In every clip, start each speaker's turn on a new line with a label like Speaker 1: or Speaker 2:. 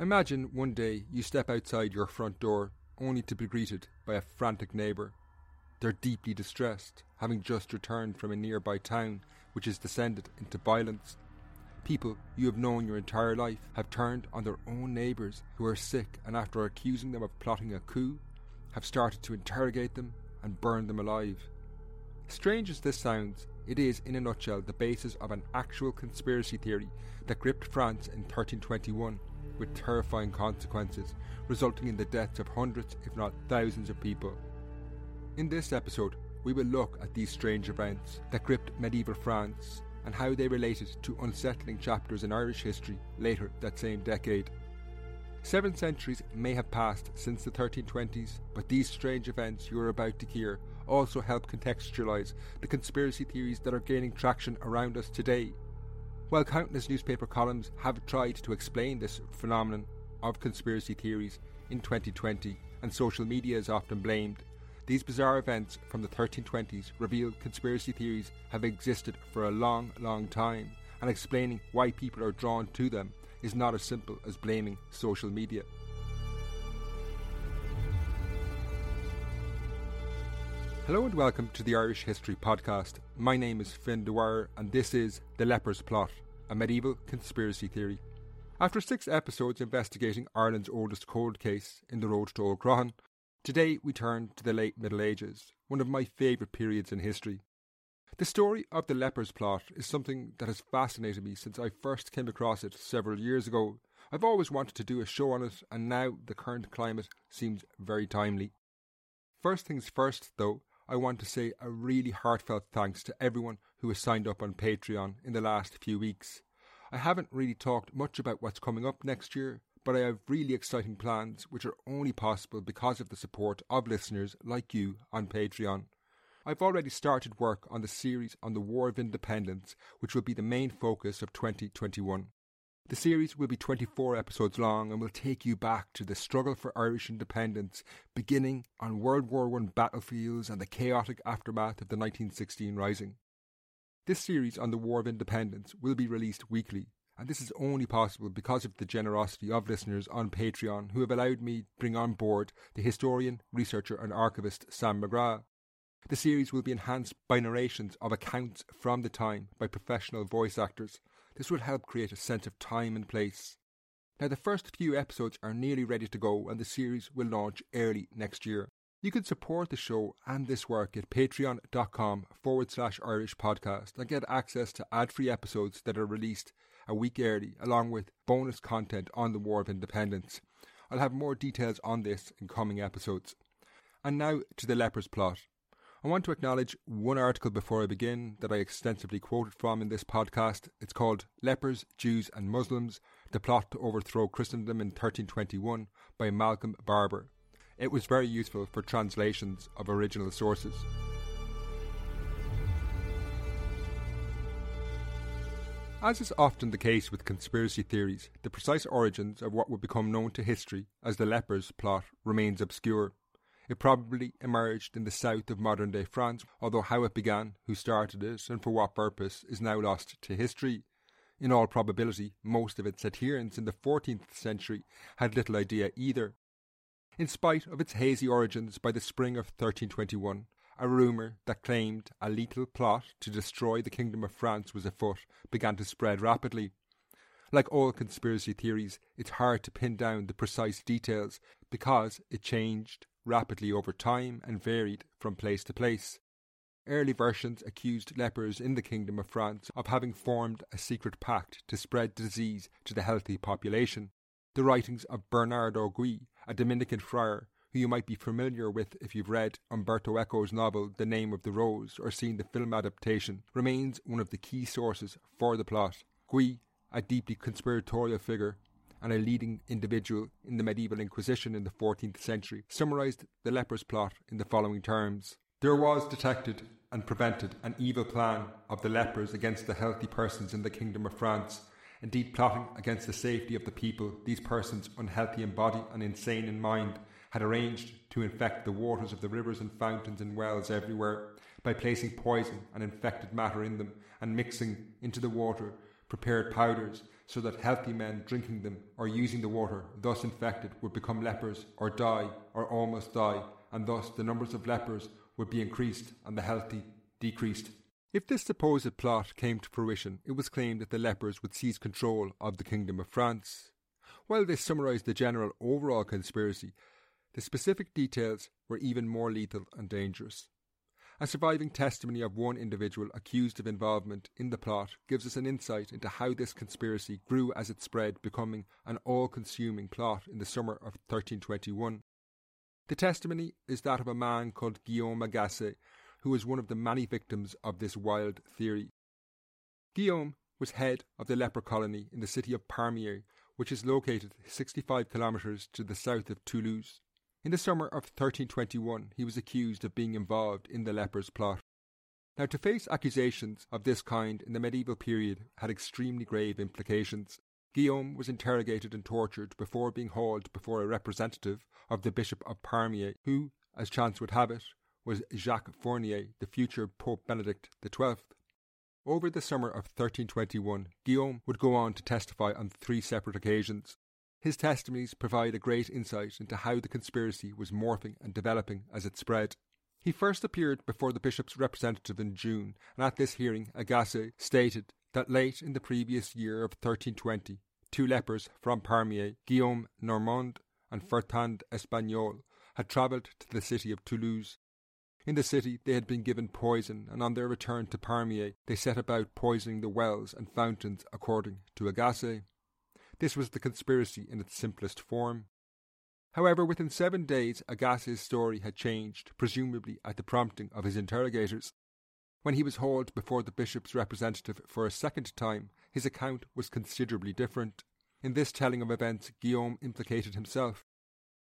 Speaker 1: Imagine one day you step outside your front door only to be greeted by a frantic neighbour. They're deeply distressed, having just returned from a nearby town which has descended into violence. People you have known your entire life have turned on their own neighbours who are sick and, after accusing them of plotting a coup, have started to interrogate them and burn them alive. Strange as this sounds, it is, in a nutshell, the basis of an actual conspiracy theory that gripped France in 1321 with terrifying consequences, resulting in the deaths of hundreds, if not thousands, of people. In this episode, we will look at these strange events that gripped medieval France and how they related to unsettling chapters in Irish history later that same decade. Seven centuries may have passed since the 1320s, but these strange events you are about to hear also help contextualise the conspiracy theories that are gaining traction around us today while countless newspaper columns have tried to explain this phenomenon of conspiracy theories in 2020, and social media is often blamed, these bizarre events from the 1320s reveal conspiracy theories have existed for a long, long time, and explaining why people are drawn to them is not as simple as blaming social media. Hello and welcome to the Irish History Podcast. My name is Fin Dwyer and this is The Lepers Plot, a medieval conspiracy theory. After six episodes investigating Ireland's oldest cold case in the road to Old Croghan, today we turn to the late Middle Ages, one of my favourite periods in history. The story of the Lepers Plot is something that has fascinated me since I first came across it several years ago. I've always wanted to do a show on it, and now the current climate seems very timely. First things first, though, I want to say a really heartfelt thanks to everyone who has signed up on Patreon in the last few weeks. I haven't really talked much about what's coming up next year, but I have really exciting plans which are only possible because of the support of listeners like you on Patreon. I've already started work on the series on the War of Independence, which will be the main focus of 2021. The series will be 24 episodes long and will take you back to the struggle for Irish independence, beginning on World War I battlefields and the chaotic aftermath of the 1916 Rising. This series on the War of Independence will be released weekly, and this is only possible because of the generosity of listeners on Patreon who have allowed me to bring on board the historian, researcher, and archivist Sam McGrath. The series will be enhanced by narrations of accounts from the time by professional voice actors this will help create a sense of time and place. Now, the first few episodes are nearly ready to go, and the series will launch early next year. You can support the show and this work at patreon.com forward slash Irish podcast and get access to ad free episodes that are released a week early, along with bonus content on the War of Independence. I'll have more details on this in coming episodes. And now to the leper's plot. I want to acknowledge one article before I begin that I extensively quoted from in this podcast. It's called Lepers, Jews and Muslims The Plot to Overthrow Christendom in 1321 by Malcolm Barber. It was very useful for translations of original sources. As is often the case with conspiracy theories, the precise origins of what would become known to history as the lepers plot remains obscure. It probably emerged in the south of modern day France, although how it began, who started it, and for what purpose is now lost to history. In all probability, most of its adherents in the 14th century had little idea either. In spite of its hazy origins by the spring of 1321, a rumour that claimed a lethal plot to destroy the Kingdom of France was afoot began to spread rapidly. Like all conspiracy theories, it's hard to pin down the precise details because it changed rapidly over time and varied from place to place. Early versions accused lepers in the Kingdom of France of having formed a secret pact to spread disease to the healthy population. The writings of Bernardo Gui, a Dominican friar, who you might be familiar with if you've read Umberto Eco's novel The Name of the Rose or seen the film adaptation, remains one of the key sources for the plot. Gui, a deeply conspiratorial figure and a leading individual in the medieval Inquisition in the 14th century, summarised the leper's plot in the following terms There was detected and prevented an evil plan of the lepers against the healthy persons in the Kingdom of France. Indeed, plotting against the safety of the people, these persons, unhealthy in body and insane in mind, had arranged to infect the waters of the rivers and fountains and wells everywhere by placing poison and infected matter in them and mixing into the water prepared powders so that healthy men drinking them or using the water thus infected would become lepers or die or almost die, and thus the numbers of lepers would be increased and the healthy decreased. If this supposed plot came to fruition, it was claimed that the lepers would seize control of the Kingdom of France. While this summarised the general overall conspiracy, the specific details were even more lethal and dangerous. A surviving testimony of one individual accused of involvement in the plot gives us an insight into how this conspiracy grew as it spread, becoming an all consuming plot in the summer of 1321. The testimony is that of a man called Guillaume Agasse, who was one of the many victims of this wild theory. Guillaume was head of the leper colony in the city of Pamiers, which is located 65 kilometres to the south of Toulouse. In the summer of 1321, he was accused of being involved in the lepers' plot. Now, to face accusations of this kind in the medieval period had extremely grave implications. Guillaume was interrogated and tortured before being hauled before a representative of the Bishop of Pamiers, who, as chance would have it, was Jacques Fournier, the future Pope Benedict XII. Over the summer of 1321, Guillaume would go on to testify on three separate occasions. His testimonies provide a great insight into how the conspiracy was morphing and developing as it spread. He first appeared before the bishop's representative in June, and at this hearing, Agasse stated that late in the previous year of 1320, two lepers from Pamiers, Guillaume Normand and Ferdinand Espagnol, had travelled to the city of Toulouse. In the city, they had been given poison, and on their return to Pamiers, they set about poisoning the wells and fountains according to Agasse. This was the conspiracy in its simplest form. However, within seven days, Agasse's story had changed, presumably at the prompting of his interrogators. When he was hauled before the bishop's representative for a second time, his account was considerably different. In this telling of events, Guillaume implicated himself.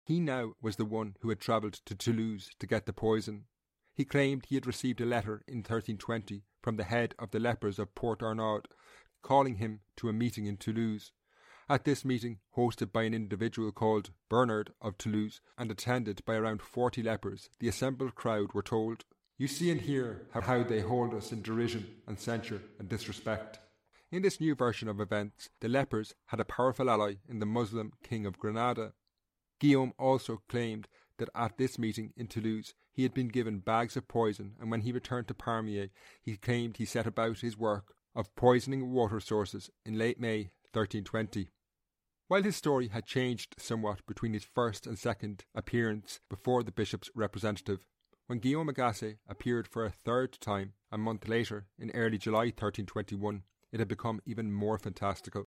Speaker 1: He now was the one who had travelled to Toulouse to get the poison. He claimed he had received a letter in 1320 from the head of the lepers of Port Arnaud, calling him to a meeting in Toulouse. At this meeting, hosted by an individual called Bernard of Toulouse and attended by around 40 lepers, the assembled crowd were told, You see and hear how they hold us in derision and censure and disrespect. In this new version of events, the lepers had a powerful ally in the Muslim King of Granada. Guillaume also claimed that at this meeting in Toulouse he had been given bags of poison, and when he returned to Pamiers, he claimed he set about his work of poisoning water sources in late May 1320. While his story had changed somewhat between his first and second appearance before the bishop's representative, when Guillaume Agasse appeared for a third time a month later, in early July 1321, it had become even more fantastical.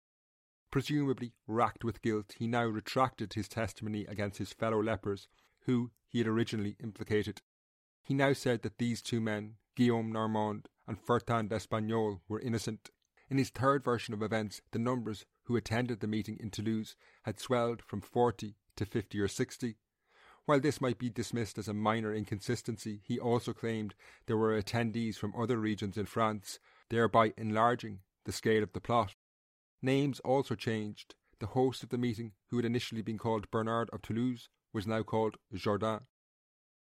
Speaker 1: Presumably racked with guilt, he now retracted his testimony against his fellow lepers, who he had originally implicated. He now said that these two men, Guillaume Normand and Ferdinand Espagnol, were innocent. In his third version of events, the numbers who attended the meeting in Toulouse had swelled from 40 to 50 or 60. While this might be dismissed as a minor inconsistency, he also claimed there were attendees from other regions in France, thereby enlarging the scale of the plot. Names also changed. The host of the meeting, who had initially been called Bernard of Toulouse, was now called Jourdain.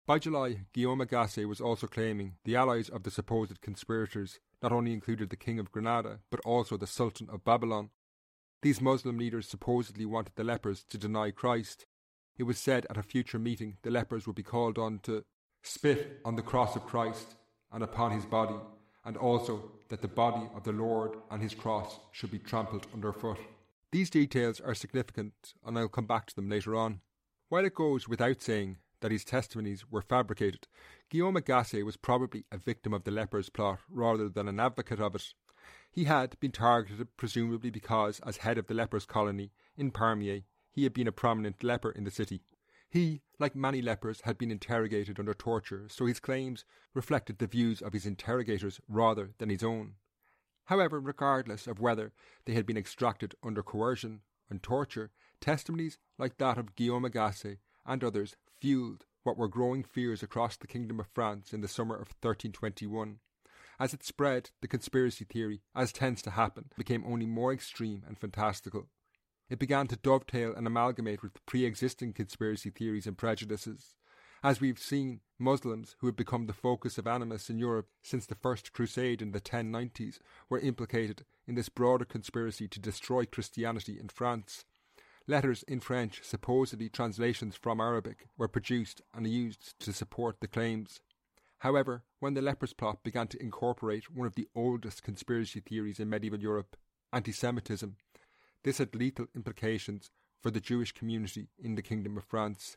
Speaker 1: By July, Guillaume Agasse was also claiming the allies of the supposed conspirators not only included the King of Granada, but also the Sultan of Babylon. These Muslim leaders supposedly wanted the lepers to deny Christ. it was said at a future meeting the lepers would be called on to spit on the cross of Christ and upon his body, and also that the body of the Lord and his cross should be trampled underfoot. These details are significant, and I'll come back to them later on. While it goes without saying that his testimonies were fabricated, Guillaume Agasse was probably a victim of the lepers plot rather than an advocate of it. He had been targeted presumably because, as head of the lepers colony in Pamiers, he had been a prominent leper in the city. He, like many lepers, had been interrogated under torture, so his claims reflected the views of his interrogators rather than his own. However, regardless of whether they had been extracted under coercion and torture, testimonies like that of Guillaume Agasse and others fueled what were growing fears across the Kingdom of France in the summer of 1321. As it spread, the conspiracy theory, as tends to happen, became only more extreme and fantastical. It began to dovetail and amalgamate with pre existing conspiracy theories and prejudices. As we've seen, Muslims, who had become the focus of animus in Europe since the First Crusade in the 1090s, were implicated in this broader conspiracy to destroy Christianity in France. Letters in French, supposedly translations from Arabic, were produced and used to support the claims. However, when the lepers plot began to incorporate one of the oldest conspiracy theories in medieval Europe, anti Semitism, this had lethal implications for the Jewish community in the Kingdom of France.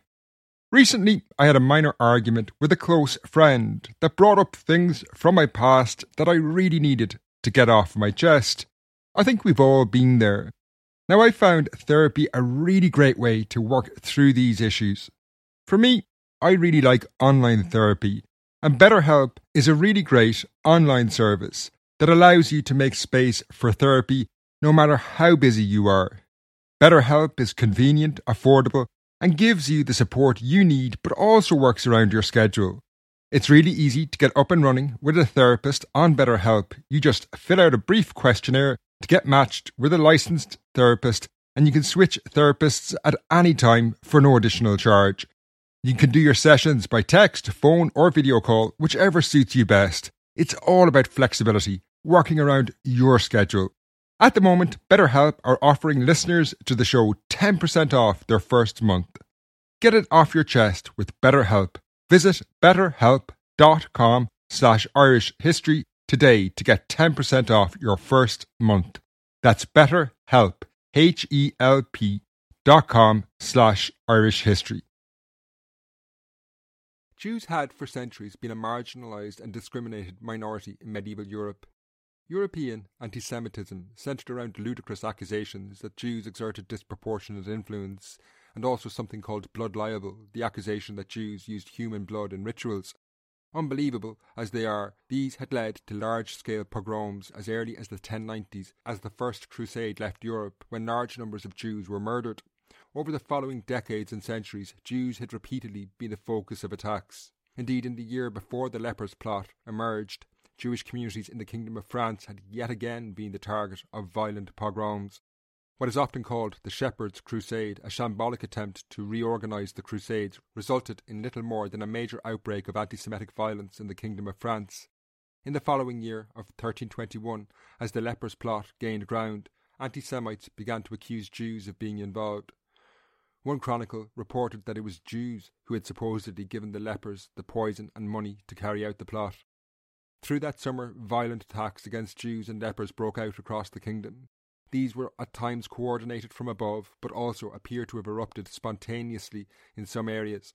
Speaker 1: Recently, I had a minor argument with a close friend that brought up things from my past that I really needed to get off my chest. I think we've all been there. Now, I found therapy a really great way to work through these issues. For me, I really like online therapy, and BetterHelp is a really great online service that allows you to make space for therapy no matter how busy you are. BetterHelp is convenient, affordable, and gives you the support you need, but also works around your schedule. It's really easy to get up and running with a therapist on BetterHelp. You just fill out a brief questionnaire to get matched with a licensed therapist, and you can switch therapists at any time for no additional charge. You can do your sessions by text, phone, or video call, whichever suits you best. It's all about flexibility, working around your schedule. At the moment, BetterHelp are offering listeners to the show 10% off their first month. Get it off your chest with BetterHelp. Visit betterhelp.com slash Irish history today to get 10% off your first month. That's betterhelp, H-E-L-P dot com slash Irish history. Jews had for centuries been a marginalised and discriminated minority in medieval Europe. European anti Semitism centred around ludicrous accusations that Jews exerted disproportionate influence, and also something called blood libel, the accusation that Jews used human blood in rituals. Unbelievable as they are, these had led to large scale pogroms as early as the 1090s, as the First Crusade left Europe, when large numbers of Jews were murdered. Over the following decades and centuries, Jews had repeatedly been the focus of attacks. Indeed, in the year before the lepers plot emerged, Jewish communities in the Kingdom of France had yet again been the target of violent pogroms. What is often called the Shepherd's Crusade, a shambolic attempt to reorganise the Crusades, resulted in little more than a major outbreak of anti Semitic violence in the Kingdom of France. In the following year of 1321, as the lepers plot gained ground, anti Semites began to accuse Jews of being involved. One chronicle reported that it was Jews who had supposedly given the lepers the poison and money to carry out the plot. Through that summer, violent attacks against Jews and lepers broke out across the kingdom. These were at times coordinated from above, but also appear to have erupted spontaneously in some areas.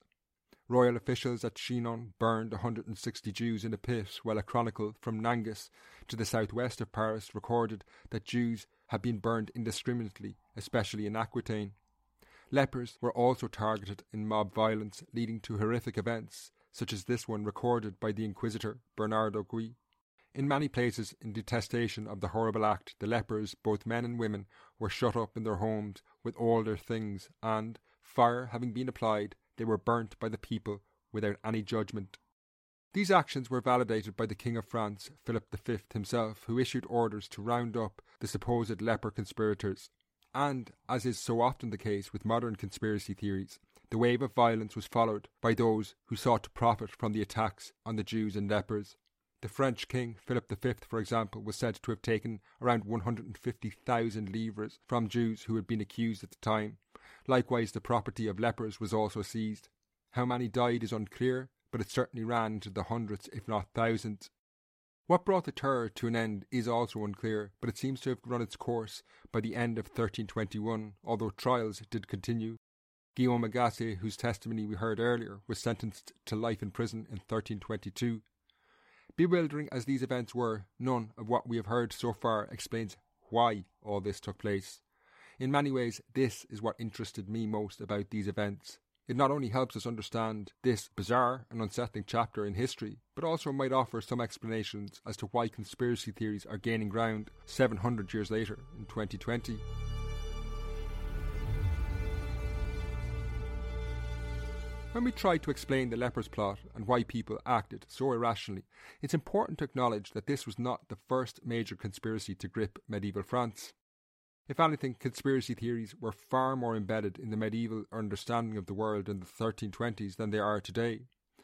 Speaker 1: Royal officials at Chinon burned 160 Jews in a pit, while a chronicle from Nangis to the southwest of Paris recorded that Jews had been burned indiscriminately, especially in Aquitaine. Lepers were also targeted in mob violence, leading to horrific events such as this one recorded by the Inquisitor Bernardo Gui. In many places, in detestation of the horrible act, the lepers, both men and women, were shut up in their homes with all their things, and, fire having been applied, they were burnt by the people without any judgment. These actions were validated by the King of France, Philip V himself, who issued orders to round up the supposed leper conspirators. And, as is so often the case with modern conspiracy theories, the wave of violence was followed by those who sought to profit from the attacks on the Jews and lepers. The French king, Philip V, for example, was said to have taken around 150,000 livres from Jews who had been accused at the time. Likewise, the property of lepers was also seized. How many died is unclear, but it certainly ran into the hundreds, if not thousands. What brought the terror to an end is also unclear, but it seems to have run its course by the end of 1321, although trials did continue. Guillaume Agasse, whose testimony we heard earlier, was sentenced to life in prison in 1322. Bewildering as these events were, none of what we have heard so far explains why all this took place. In many ways, this is what interested me most about these events. It not only helps us understand this bizarre and unsettling chapter in history, but also might offer some explanations as to why conspiracy theories are gaining ground 700 years later in 2020. When we try to explain the leper's plot and why people acted so irrationally, it's important to acknowledge that this was not the first major conspiracy to grip medieval France. If anything, conspiracy theories were far more embedded in the medieval understanding of the world in the 1320s than they are today.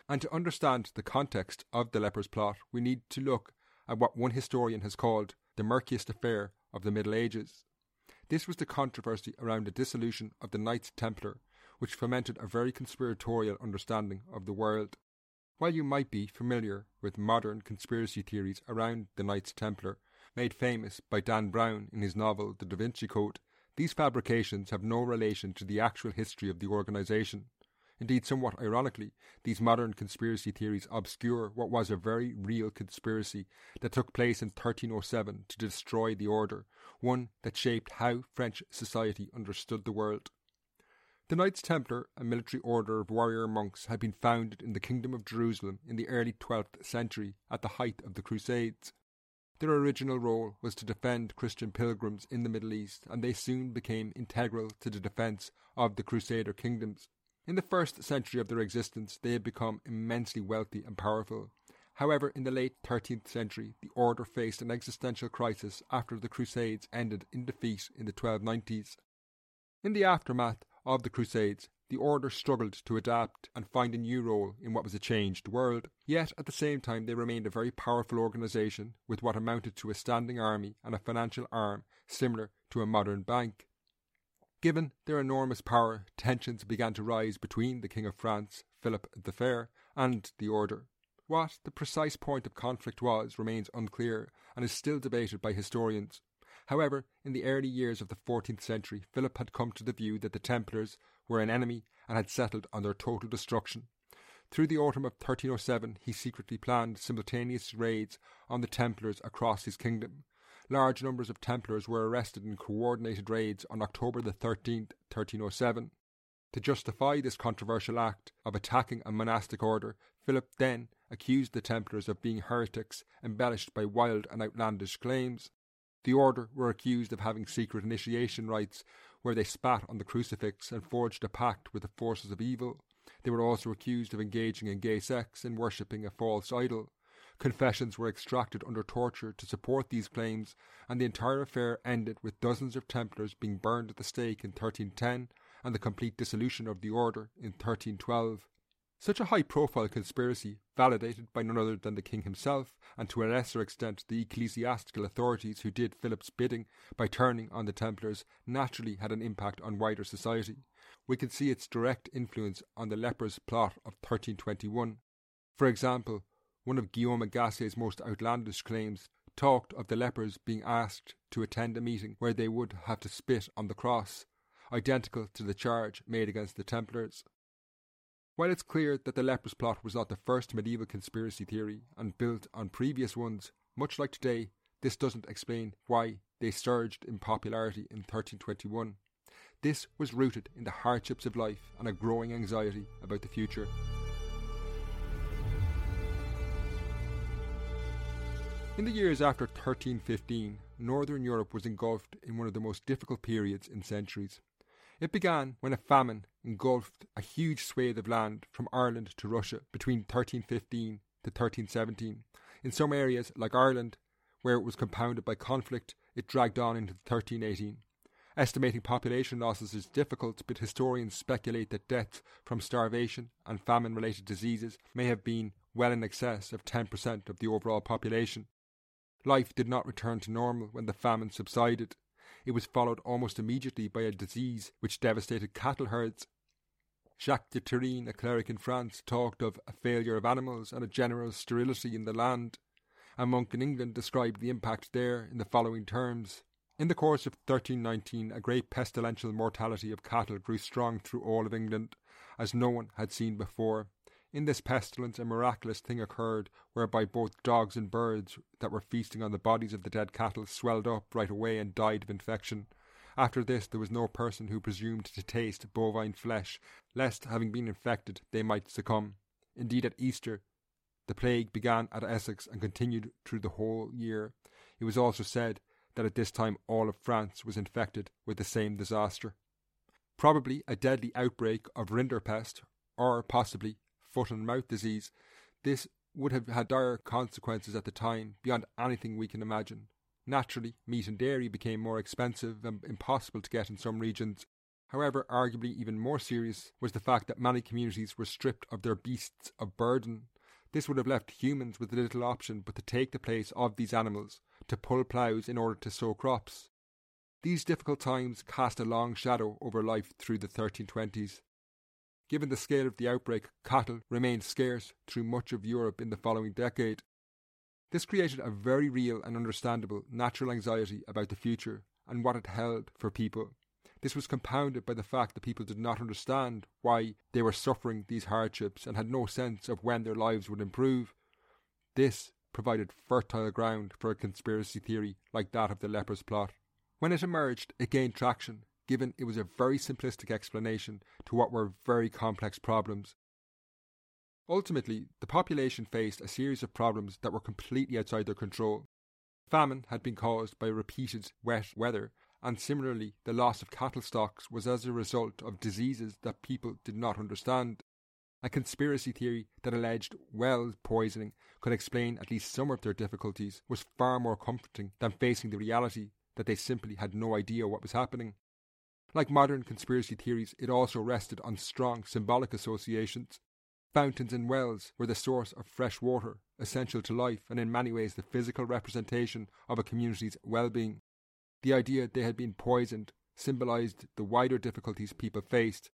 Speaker 1: And to understand the context of the leper's plot, we need to look at what one historian has called the murkiest affair of the Middle Ages. This was the controversy around the dissolution of the Knights Templar which fomented a very conspiratorial understanding of the world. While you might be familiar with modern conspiracy theories around the Knights Templar, made famous by Dan Brown in his novel The Da Vinci Code, these fabrications have no relation to the actual history of the organisation. Indeed, somewhat ironically, these modern conspiracy theories obscure what was a very real conspiracy that took place in 1307 to destroy the order, one that shaped how French society understood the world. The Knights Templar, a military order of warrior monks, had been founded in the Kingdom of Jerusalem in the early 12th century at the height of the Crusades. Their original role was to defend Christian pilgrims in the Middle East, and they soon became integral to the defence of the Crusader kingdoms. In the first century of their existence, they had become immensely wealthy and powerful. However, in the late 13th century, the order faced an existential crisis after the Crusades ended in defeat in the 1290s. In the aftermath of the Crusades, the Order struggled to adapt and find a new role in what was a changed world. Yet, at the same time, they remained a very powerful organisation with what amounted to a standing army and a financial arm similar to a modern bank. Given their enormous power, tensions began to rise between the King of France, Philip the Fair, and the Order. What the precise point of conflict was remains unclear and is still debated by historians. However, in the early years of the 14th century, Philip had come to the view that the Templars were an enemy and had settled on their total destruction. Through the autumn of 1307, he secretly planned simultaneous raids on the Templars across his kingdom. Large numbers of Templars were arrested in coordinated raids on October the 13th, 1307. To justify this controversial act of attacking a monastic order, Philip then accused the Templars of being heretics embellished by wild and outlandish claims. The order were accused of having secret initiation rites where they spat on the crucifix and forged a pact with the forces of evil. They were also accused of engaging in gay sex and worshipping a false idol. Confessions were extracted under torture to support these claims, and the entire affair ended with dozens of Templars being burned at the stake in 1310 and the complete dissolution of the order in 1312. Such a high profile conspiracy, validated by none other than the king himself, and to a lesser extent the ecclesiastical authorities who did Philip's bidding by turning on the Templars, naturally had an impact on wider society. We can see its direct influence on the lepers' plot of 1321. For example, one of Guillaume Agasse's most outlandish claims talked of the lepers being asked to attend a meeting where they would have to spit on the cross, identical to the charge made against the Templars. While it's clear that the lepers plot was not the first medieval conspiracy theory and built on previous ones, much like today, this doesn't explain why they surged in popularity in 1321. This was rooted in the hardships of life and a growing anxiety about the future. In the years after 1315, Northern Europe was engulfed in one of the most difficult periods in centuries. It began when a famine engulfed a huge swathe of land from Ireland to Russia between 1315 to 1317. In some areas, like Ireland, where it was compounded by conflict, it dragged on into 1318. Estimating population losses is difficult, but historians speculate that deaths from starvation and famine related diseases may have been well in excess of 10% of the overall population. Life did not return to normal when the famine subsided, it was followed almost immediately by a disease which devastated cattle herds. Jacques de Turenne, a cleric in France, talked of a failure of animals and a general sterility in the land. A monk in England described the impact there in the following terms. In the course of 1319, a great pestilential mortality of cattle grew strong through all of England, as no one had seen before. In this pestilence, a miraculous thing occurred whereby both dogs and birds that were feasting on the bodies of the dead cattle swelled up right away and died of infection. After this, there was no person who presumed to taste bovine flesh, lest, having been infected, they might succumb. Indeed, at Easter, the plague began at Essex and continued through the whole year. It was also said that at this time all of France was infected with the same disaster. Probably a deadly outbreak of rinderpest, or possibly foot and mouth disease, this would have had dire consequences at the time beyond anything we can imagine. Naturally, meat and dairy became more expensive and impossible to get in some regions. However, arguably even more serious was the fact that many communities were stripped of their beasts of burden. This would have left humans with little option but to take the place of these animals, to pull ploughs in order to sow crops. These difficult times cast a long shadow over life through the 1320s. Given the scale of the outbreak, cattle remained scarce through much of Europe in the following decade. This created a very real and understandable natural anxiety about the future and what it held for people. This was compounded by the fact that people did not understand why they were suffering these hardships and had no sense of when their lives would improve. This provided fertile ground for a conspiracy theory like that of the leper's plot. When it emerged, it gained traction given it was a very simplistic explanation to what were very complex problems. Ultimately, the population faced a series of problems that were completely outside their control. Famine had been caused by repeated wet weather, and similarly, the loss of cattle stocks was as a result of diseases that people did not understand. A conspiracy theory that alleged well poisoning could explain at least some of their difficulties was far more comforting than facing the reality that they simply had no idea what was happening. Like modern conspiracy theories, it also rested on strong symbolic associations. Fountains and wells were the source of fresh water, essential to life and in many ways the physical representation of a community's well being. The idea they had been poisoned symbolised the wider difficulties people faced.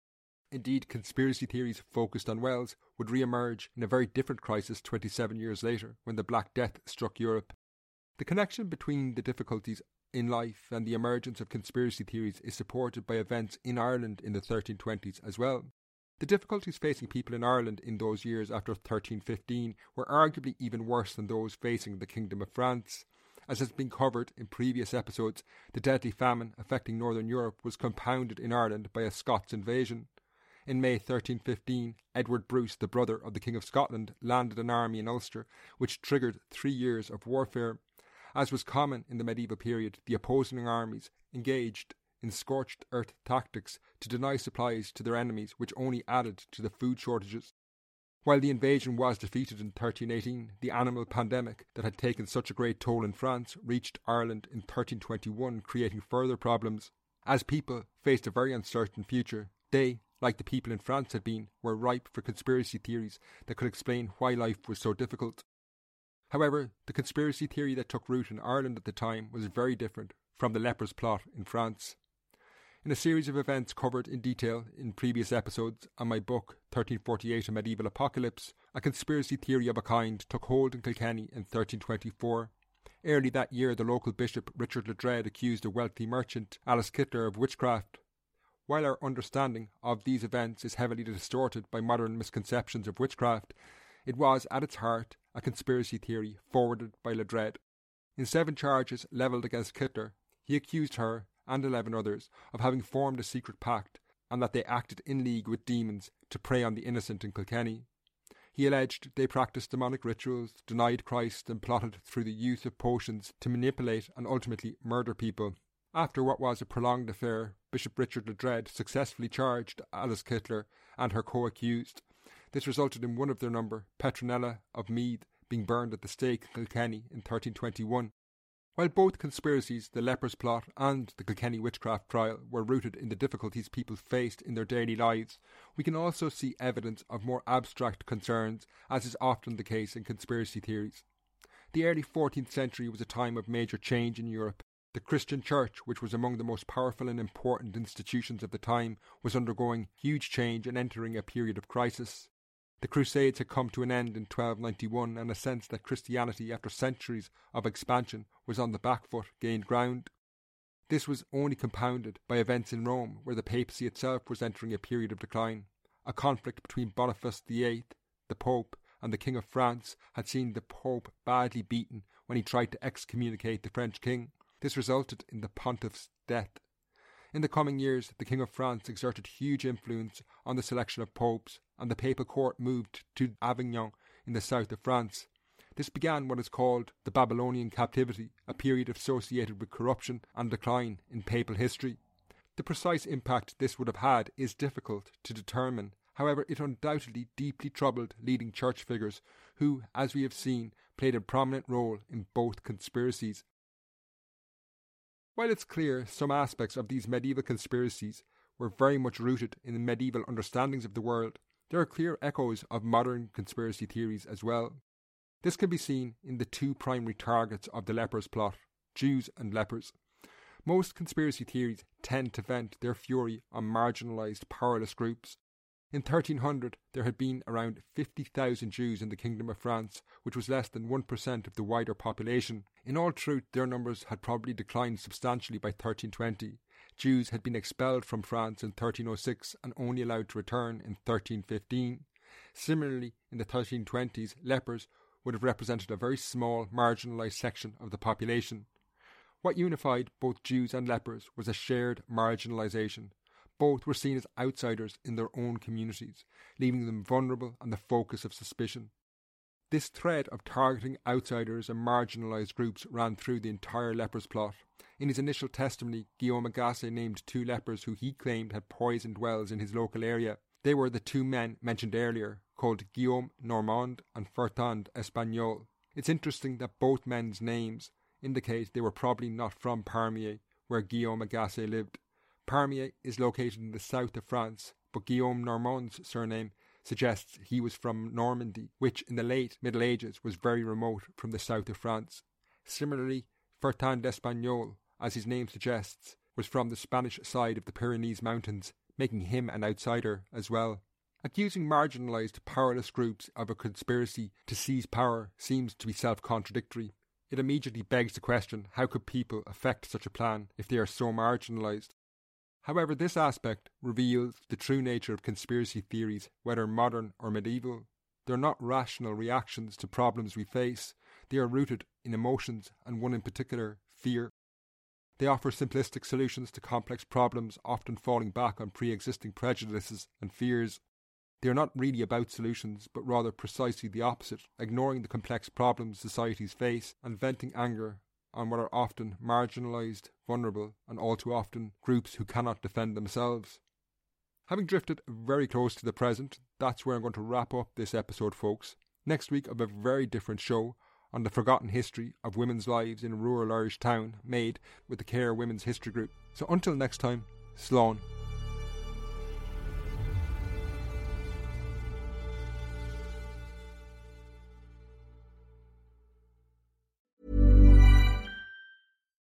Speaker 1: Indeed, conspiracy theories focused on wells would re emerge in a very different crisis 27 years later when the Black Death struck Europe. The connection between the difficulties in life and the emergence of conspiracy theories is supported by events in Ireland in the 1320s as well. The difficulties facing people in Ireland in those years after 1315 were arguably even worse than those facing the Kingdom of France. As has been covered in previous episodes, the deadly famine affecting northern Europe was compounded in Ireland by a Scots invasion. In May 1315, Edward Bruce, the brother of the King of Scotland, landed an army in Ulster, which triggered three years of warfare. As was common in the medieval period, the opposing armies engaged in scorched earth tactics to deny supplies to their enemies, which only added to the food shortages. While the invasion was defeated in 1318, the animal pandemic that had taken such a great toll in France reached Ireland in 1321, creating further problems. As people faced a very uncertain future, they like the people in France had been, were ripe for conspiracy theories that could explain why life was so difficult. However, the conspiracy theory that took root in Ireland at the time was very different from the leper's plot in France. In a series of events covered in detail in previous episodes and my book 1348 A Medieval Apocalypse, a conspiracy theory of a kind took hold in Kilkenny in 1324. Early that year, the local bishop Richard Ledrede accused a wealthy merchant, Alice Kyteler, of witchcraft. While our understanding of these events is heavily distorted by modern misconceptions of witchcraft, it was at its heart a conspiracy theory forwarded by Ledrede. In seven charges levelled against Kyteler, he accused her and eleven others of having formed a secret pact and that they acted in league with demons to prey on the innocent in Kilkenny. He alleged they practiced demonic rituals, denied Christ, and plotted through the use of potions to manipulate and ultimately murder people. After what was a prolonged affair, Bishop Richard Ledrede successfully charged Alice Kyteler and her co accused. This resulted in one of their number, Petronella of Meath, being burned at the stake in Kilkenny in 1321. While both conspiracies, the leper's plot and the Kilkenny witchcraft trial, were rooted in the difficulties people faced in their daily lives, we can also see evidence of more abstract concerns, as is often the case in conspiracy theories. The early 14th century was a time of major change in Europe. The Christian Church, which was among the most powerful and important institutions of the time, was undergoing huge change and entering a period of crisis. The Crusades had come to an end in 1291, and a sense that Christianity, after centuries of expansion, was on the back foot gained ground. This was only compounded by events in Rome, where the papacy itself was entering a period of decline. A conflict between Boniface VIII, the Pope, and the King of France had seen the Pope badly beaten when he tried to excommunicate the French king. This resulted in the pontiff's death. In the coming years, the King of France exerted huge influence on the selection of popes, and the papal court moved to Avignon in the south of France. This began what is called the Babylonian captivity, a period associated with corruption and decline in papal history. The precise impact this would have had is difficult to determine. However, it undoubtedly deeply troubled leading church figures who, as we have seen, played a prominent role in both conspiracies. While it's clear some aspects of these medieval conspiracies were very much rooted in the medieval understandings of the world, there are clear echoes of modern conspiracy theories as well. This can be seen in the two primary targets of the lepers plot Jews and lepers. Most conspiracy theories tend to vent their fury on marginalised, powerless groups. In 1300, there had been around 50,000 Jews in the Kingdom of France, which was less than 1% of the wider population. In all truth, their numbers had probably declined substantially by 1320. Jews had been expelled from France in 1306 and only allowed to return in 1315. Similarly, in the 1320s, lepers would have represented a very small, marginalised section of the population. What unified both Jews and lepers was a shared marginalisation. Both were seen as outsiders in their own communities, leaving them vulnerable and the focus of suspicion. This thread of targeting outsiders and marginalised groups ran through the entire lepers plot. In his initial testimony, Guillaume Agasse named two lepers who he claimed had poisoned wells in his local area. They were the two men mentioned earlier, called Guillaume Normand and Fertand Espagnol. It's interesting that both men's names indicate they were probably not from Pamiers, where Guillaume Agasse lived. Pamiers is located in the south of France, but Guillaume Normand's surname suggests he was from Normandy, which in the late Middle Ages was very remote from the south of France. Similarly, Ferdinand d'Espagnol, as his name suggests, was from the Spanish side of the Pyrenees Mountains, making him an outsider as well. Accusing marginalised, powerless groups of a conspiracy to seize power seems to be self contradictory. It immediately begs the question how could people effect such a plan if they are so marginalised? However, this aspect reveals the true nature of conspiracy theories, whether modern or medieval. They're not rational reactions to problems we face, they are rooted in emotions, and one in particular, fear. They offer simplistic solutions to complex problems, often falling back on pre existing prejudices and fears. They are not really about solutions, but rather precisely the opposite, ignoring the complex problems societies face and venting anger on what are often marginalised, vulnerable, and all too often groups who cannot defend themselves. Having drifted very close to the present, that's where I'm going to wrap up this episode, folks. Next week, I've a very different show on the forgotten history of women's lives in a rural Irish town made with the Care Women's History Group. So until next time, Slán.